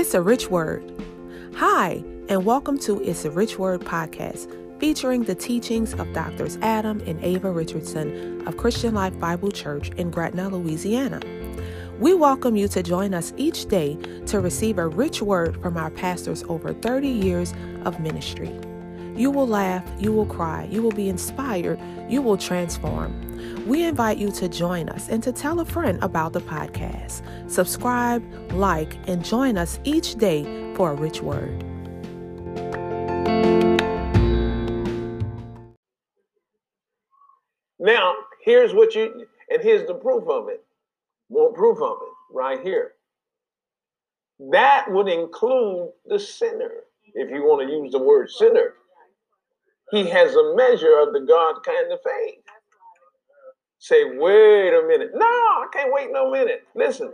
It's a Rich Word. Hi, and welcome to It's a Rich Word podcast, featuring the teachings of Doctors Adam and Ava Richardson of Christian Life Bible Church in Gretna, Louisiana. We welcome you to join us each day to receive a rich word from our pastors over 30 years of ministry. You will laugh, you will cry, you will be inspired, you will transform. We invite you to join us and to tell a friend about the podcast. Subscribe, like, and join us each day for a rich word. Now, here's what you, and here's the proof of it. More proof of it right here. That would include the sinner, if you want to use the word sinner. He has a measure of the God kind of faith. Say, wait a minute. No, I can't wait no minute. Listen.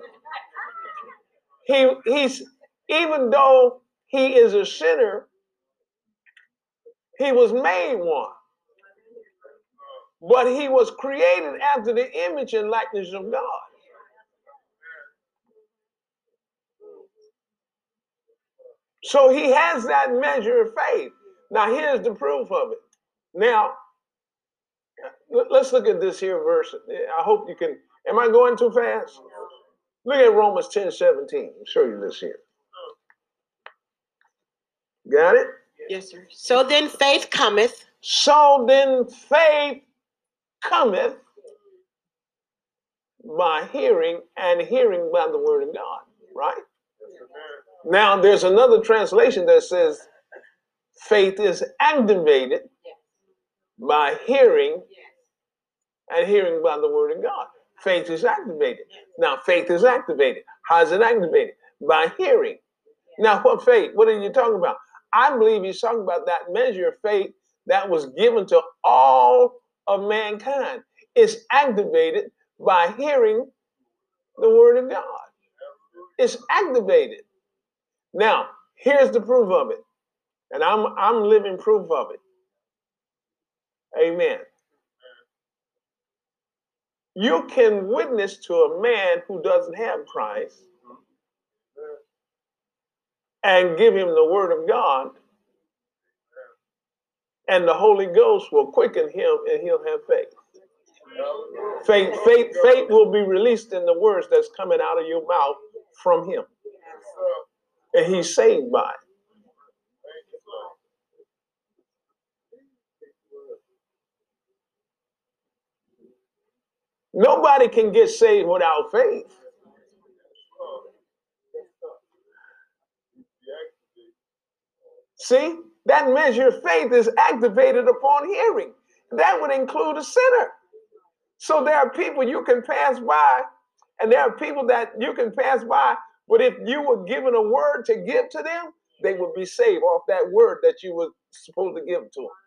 He he's even though he is a sinner, he was made one. But he was created after the image and likeness of God. So he has that measure of faith. Now, here's the proof of it. Now, let's look at this here verse. I hope you can. Am I going too fast? Look at Romans 10 17. I'll show you this here. Got it? Yes, sir. So then faith cometh. So then faith cometh by hearing, and hearing by the word of God, right? Now, there's another translation that says faith is activated by hearing and hearing by the word of God. Faith is activated. Now, faith is activated. How is it activated? By hearing. Now, what faith? What are you talking about? I believe he's talking about that measure of faith that was given to all of mankind. It's activated by hearing the word of God. It's activated. Now, here's the proof of it. And I'm I'm living proof of it. Amen. You can witness to a man who doesn't have Christ and give him the word of God, and the Holy Ghost will quicken him and he'll have faith. Faith, faith, faith will be released in the words that's coming out of your mouth from him. And he's saved by it. Nobody can get saved without faith. See, that measure of faith is activated upon hearing. That would include a sinner. So there are people you can pass by, and there are people that you can pass by, but if you were given a word to give to them, they would be saved off that word that you were supposed to give to them.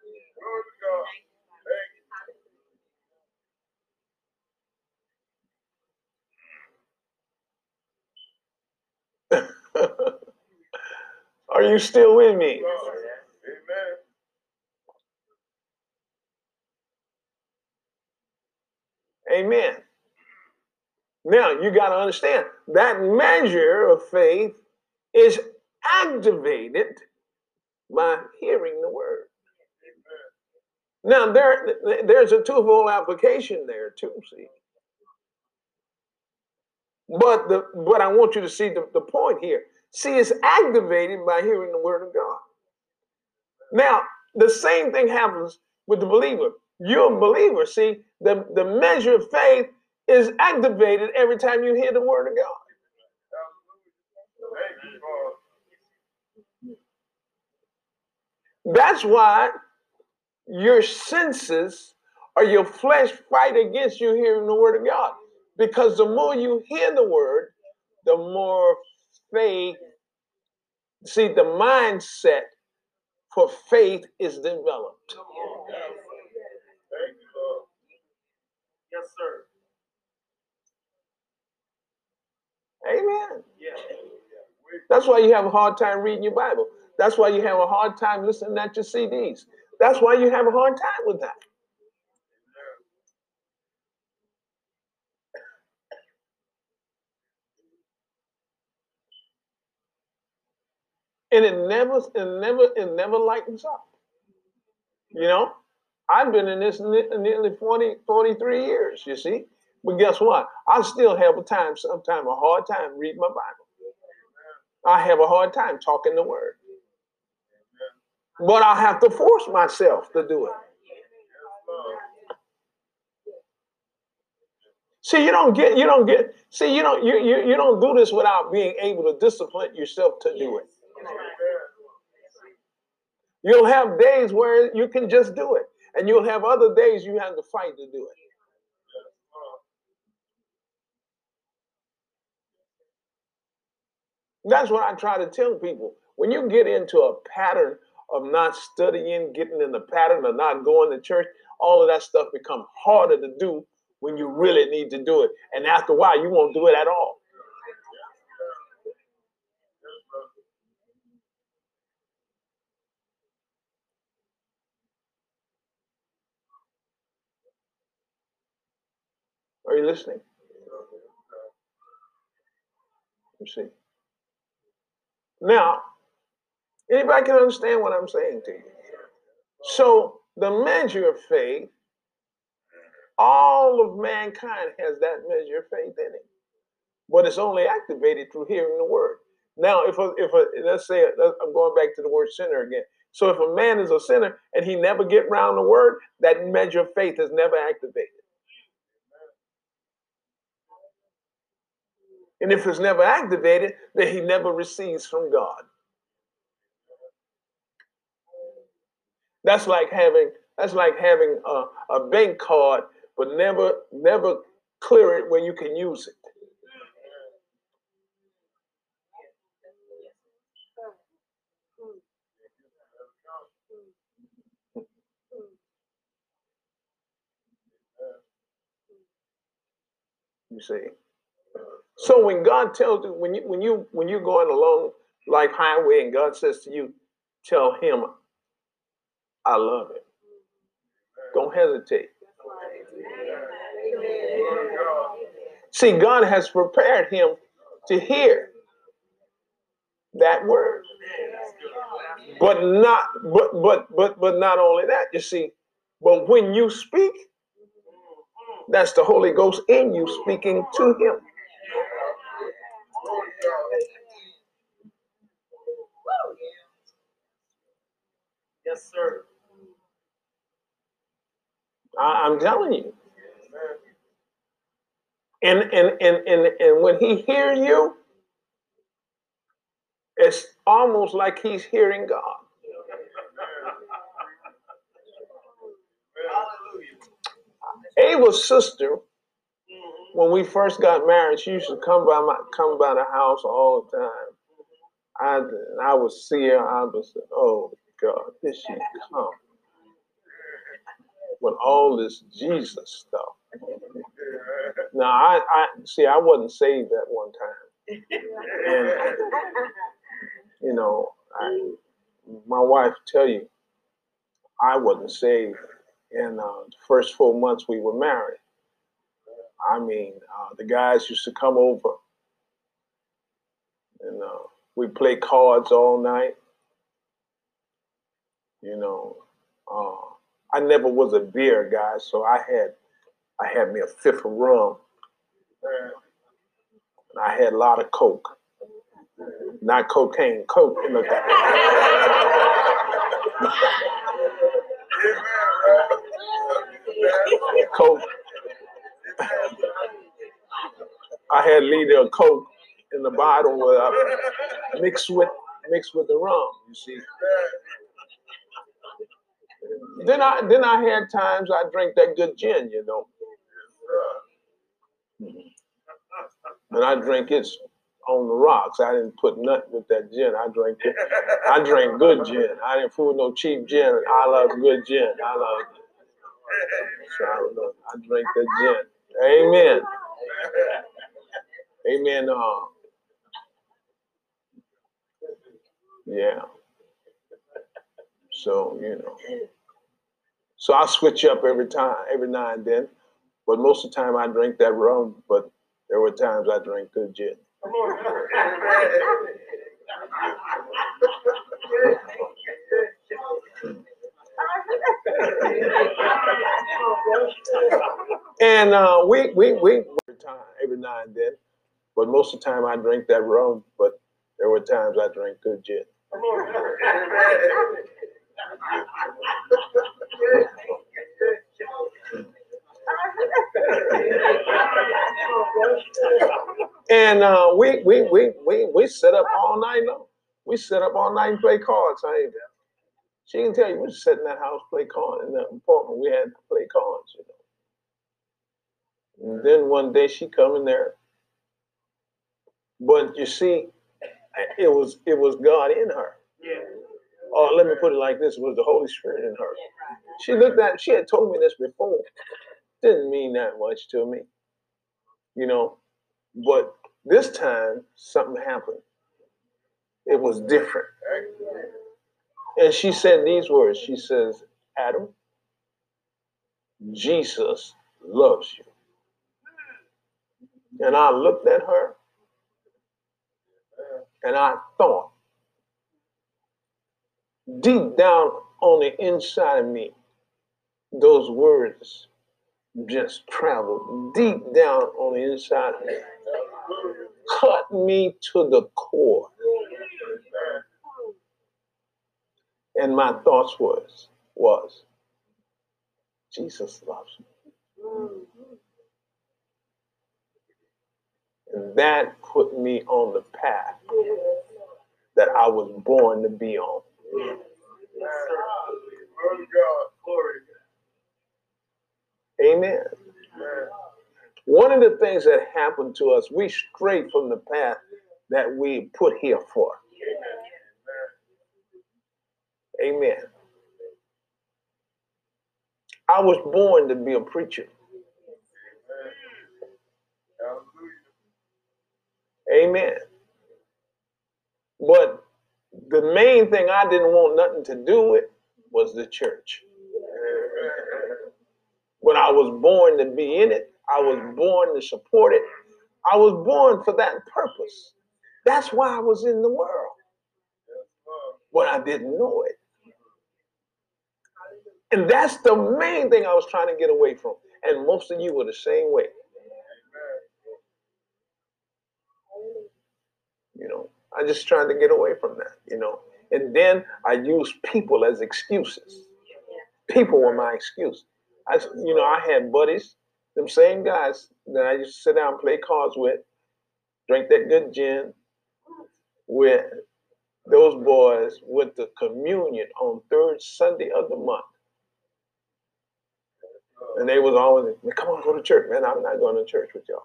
Are you still with me? Amen. Amen. Now you got to understand that measure of faith is activated by hearing the word. Now there, there's a twofold application there too. See, but the but I want you to see the, the point here. See, it's activated by hearing the word of God. Now, the same thing happens with the believer. You're a believer. See, the, the measure of faith is activated every time you hear the word of God. That's why your senses or your flesh fight against you hearing the word of God. Because the more you hear the word, the more faith, see, the mindset for faith is developed. Yes, sir. Amen. That's why you have a hard time reading your Bible. That's why you have a hard time listening at your CDs. That's why you have a hard time with that. And it never, it never, it never lightens up. You know, I've been in this nearly 40, 43 years, you see. But guess what? I still have a time, sometimes a hard time reading my Bible. I have a hard time talking the word. But I have to force myself to do it. See, you don't get, you don't get, see, you don't, you, you, you don't do this without being able to discipline yourself to do it. You'll have days where you can just do it, and you'll have other days you have to fight to do it. That's what I try to tell people. When you get into a pattern of not studying, getting in the pattern of not going to church, all of that stuff becomes harder to do when you really need to do it. And after a while, you won't do it at all. Are you listening? You see. Now, anybody can understand what I'm saying to you. So the measure of faith, all of mankind has that measure of faith in it, but it's only activated through hearing the word. Now, if a, if a, let's say I'm going back to the word sinner again. So if a man is a sinner and he never get around the word, that measure of faith is never activated. And if it's never activated, then he never receives from God. That's like having that's like having a, a bank card, but never never clear it where you can use it. You see. So when God tells you, when you when you when you're going along life highway and God says to you, tell him, I love him. Don't hesitate. See, God has prepared him to hear that word. But not but but but but not only that, you see, but when you speak, that's the Holy Ghost in you speaking to him. Yes, sir. I, am telling you. And, and and and and when he hears you, it's almost like he's hearing God. Ava's sister, when we first got married, she used to come by my come by the house all the time. I I would see her. I was oh God, here she come with all this Jesus stuff. Now I, I see I wasn't saved at one time. And you know, I, my wife tell you I wasn't saved in uh, the first four months we were married. I mean, uh, the guys used to come over and uh, we play cards all night. You know, uh, I never was a beer guy, so I had I had me a fifth of rum. And I had a lot of coke, not cocaine, coke. In the coke. I had a liter of coke in the bottle with uh, mixed with mixed with the rum. You see. Then I then I had times I drink that good gin, you know. And I drink it on the rocks. I didn't put nothing with that gin. I drank it. I drank good gin. I didn't fool no cheap gin. I love good gin. I love. So I, I drink that gin. Amen. Amen. Uh, yeah. So you know. So I switch up every time, every now and then. But most of the time I drink that rum, but there were times I drank good gin. And uh, we we we every time every now and then, but most of the time I drink that rum. But there were times I drank good gin. And uh, we, we we we we set up all night long. We set up all night and play cards. I ain't She can tell you we just in that house play cards in the apartment. We had to play cards, you know. And then one day she come in there. But you see, it was it was God in her. Yeah. Or let me put it like this: it was the Holy Spirit in her. She looked at. She had told me this before. Didn't mean that much to me, you know. But this time something happened. It was different. And she said these words. She says, "Adam, Jesus loves you." And I looked at her, and I thought deep down on the inside of me, those words just traveled deep down on the inside of me, cut me to the core. And my thoughts was, was, Jesus loves me. And that put me on the path that I was born to be on. Amen. One of the things that happened to us, we strayed from the path that we put here for. Amen. I was born to be a preacher. Amen. But the main thing I didn't want nothing to do with was the church. But I was born to be in it. I was born to support it. I was born for that purpose. That's why I was in the world. But I didn't know it. And that's the main thing I was trying to get away from. And most of you were the same way. You know, I just trying to get away from that, you know. And then I used people as excuses. People were my excuse. I, you know, I had buddies, them same guys that I used to sit down and play cards with, drink that good gin with those boys with the communion on third Sunday of the month. And they was always, come on, go to church. Man, I'm not going to church with y'all.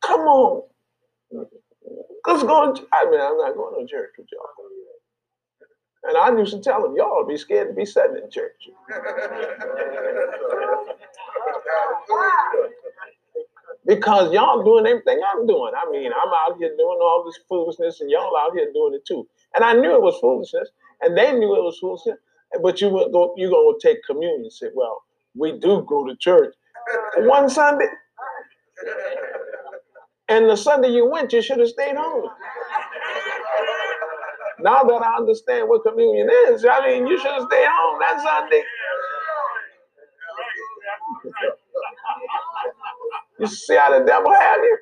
Come on. Let's go. To, I mean, I'm not going to church with y'all. And I used to tell them, y'all be scared to be sitting in church. because y'all doing everything I'm doing. I mean, I'm out here doing all this foolishness, and y'all out here doing it too. And I knew it was foolishness, and they knew it was foolishness. But you would go, you gonna take communion and say, well, we do go to church one Sunday, and the Sunday you went, you should have stayed home. Now that I understand what communion is, I mean, you should have stayed home that Sunday. You see how the devil had you?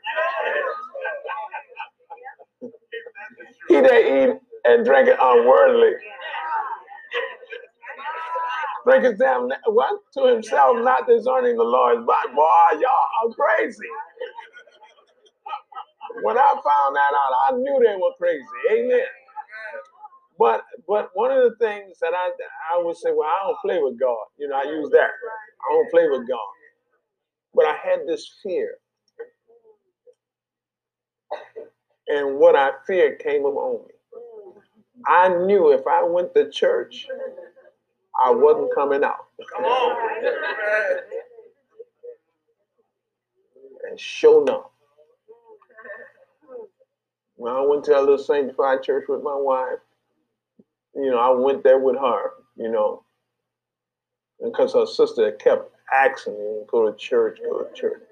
He that eat and drink it unworthily. Drink his damn what to himself, not discerning the Lord's body. Boy, y'all are crazy. When I found that out, I knew they were crazy. Amen. But but one of the things that I I would say, well, I don't play with God. You know, I use that. I don't play with God. But I had this fear. And what I feared came upon me. I knew if I went to church, I wasn't coming out. Come on. And sure enough, when I went to a little sanctified church with my wife, you know, I went there with her, you know, because her sister kept asking me, go to church, go to church.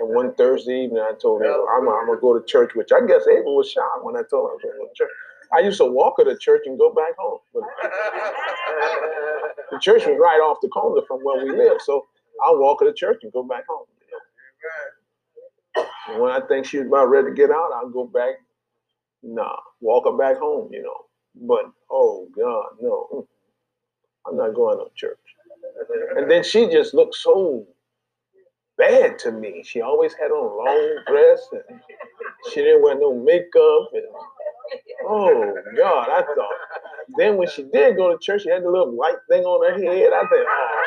And one Thursday evening, I told her, I'm, I'm going to go to church, which I guess Ava was shocked when I told her I was going to go to church. I used to walk her to church and go back home. But the church was right off the corner from where we live. So I'll walk her to church and go back home. And when I think she's about ready to get out, I'll go back. Nah, walk her back home, you know. But oh God, no. I'm not going to church. And then she just looked so bad to me. She always had on a long dress and she didn't wear no makeup and oh God, I thought. Then when she did go to church, she had the little white thing on her head. I said, oh.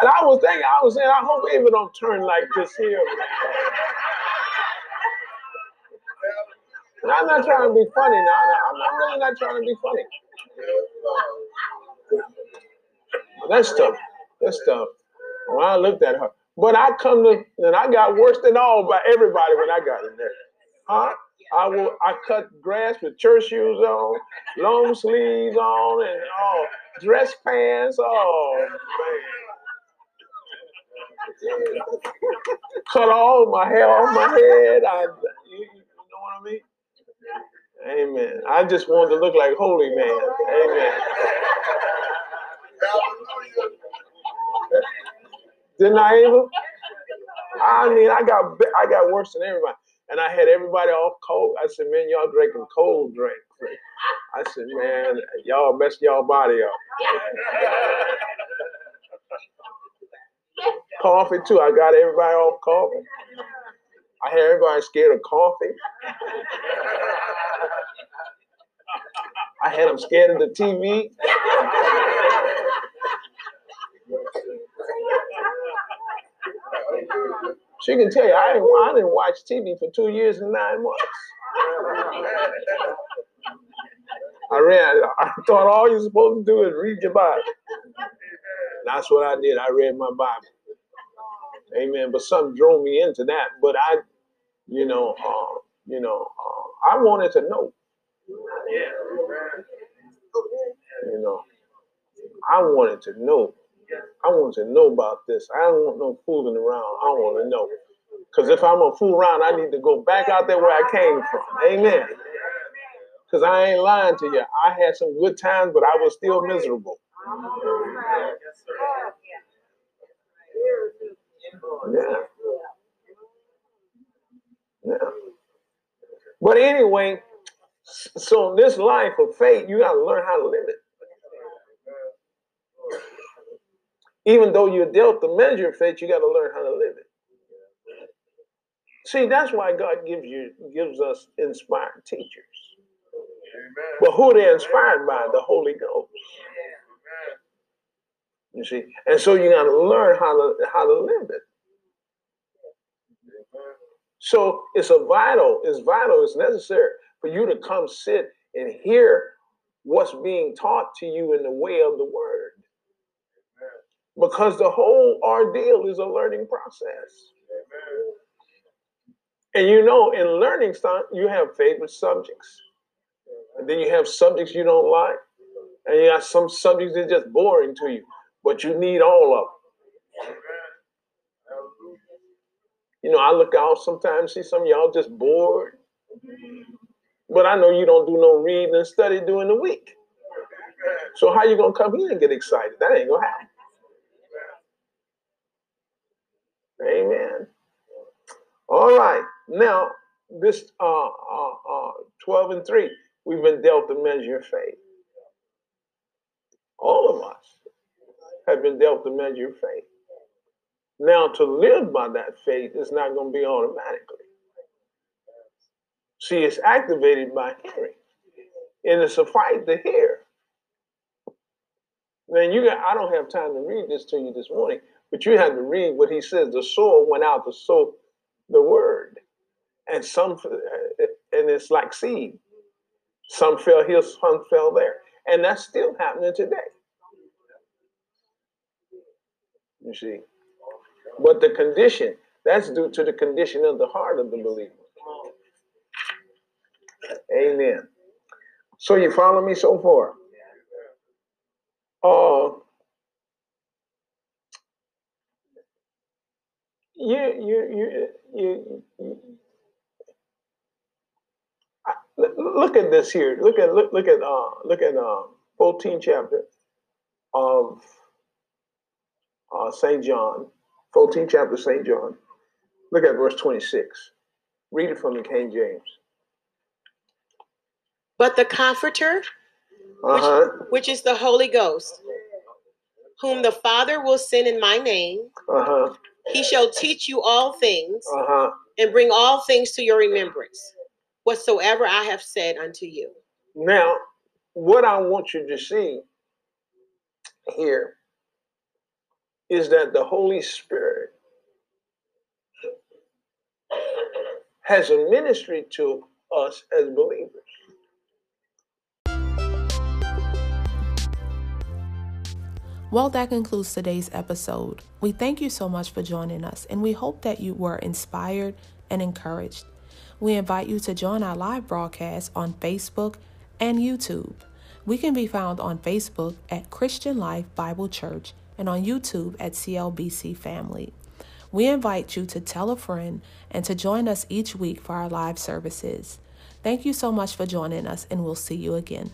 And I was thinking, I was saying, I hope Ava don't turn like this here. And I'm not trying to be funny now. I'm, I'm really not trying to be funny. That's tough. That's tough. When I looked at her. But I come to, and I got worse than all by everybody when I got in there. Huh? I will. I cut grass with church shoes on, long sleeves on, and oh, dress pants. Oh man, cut all my hair off my head. I, you, you know what I mean? Amen. I just wanted to look like holy man. Amen. Didn't I, Ava? I mean, I got I got worse than everybody. And I had everybody off cold. I said, man, y'all drinking cold drinks. I said, man, y'all messed y'all body up. Coffee too. I got everybody off coffee. I had everybody scared of coffee. I had them scared of the TV. She can tell you, I didn't, I didn't watch TV for two years and nine months. I read, I thought all you're supposed to do is read your Bible. That's what I did. I read my Bible. Amen. But something drove me into that. But I, you know, uh, you know, uh, I wanted to know. You know, I wanted to know. I want to know about this. I don't want no fooling around. I want to know. Because if I'm gonna fool around, I need to go back out there where I came from. Amen. Because I ain't lying to you. I had some good times, but I was still miserable. Yeah. Yeah. But anyway, so in this life of faith, you got to learn how to live it. Even though you're dealt the measure of faith, you got to learn how to live it. See, that's why God gives you gives us inspired teachers. But who they inspired by? The Holy Ghost. You see, and so you got to learn how to how to live it. So it's a vital, it's vital, it's necessary for you to come sit and hear what's being taught to you in the way of the word. Because the whole ordeal is a learning process. And you know, in learning, you have favorite subjects. And then you have subjects you don't like. And you got some subjects that are just boring to you. But you need all of them. You know, I look out sometimes, see some y'all just bored. But I know you don't do no reading and study during the week. So how you gonna come here and get excited? That ain't gonna happen. Amen. All right. Now, this uh, uh, uh, 12 and 3, we've been dealt the measure of faith. All of us have been dealt the measure of faith. Now, to live by that faith is not going to be automatically. See, it's activated by hearing, and it's a fight to hear. Man, you got, I don't have time to read this to you this morning, but you have to read what he says. The soul went out to sow the word, and some, and it's like seed. Some fell here, some fell there, and that's still happening today. You see. But the condition, that's due to the condition of the heart of the believer. Amen. So you follow me so far? Uh, you you you you, look at this here. Look at look look at uh look at uh 14 chapter of uh St. John. 14 chapter St. John. Look at verse 26. Read it from the King James. But the Comforter, Uh-huh. which is the Holy Ghost, whom the Father will send in my name, Uh-huh. he shall teach you all things Uh-huh. and bring all things to your remembrance, whatsoever I have said unto you. Now, what I want you to see here is that the Holy Spirit has a ministry to us as believers. Well, that concludes today's episode. We thank you so much for joining us, and we hope that you were inspired and encouraged. We invite you to join our live broadcast on Facebook and YouTube. We can be found on Facebook at Christian Life Bible Church and on YouTube at CLBC Family. We invite you to tell a friend and to join us each week for our live services. Thank you so much for joining us, and we'll see you again.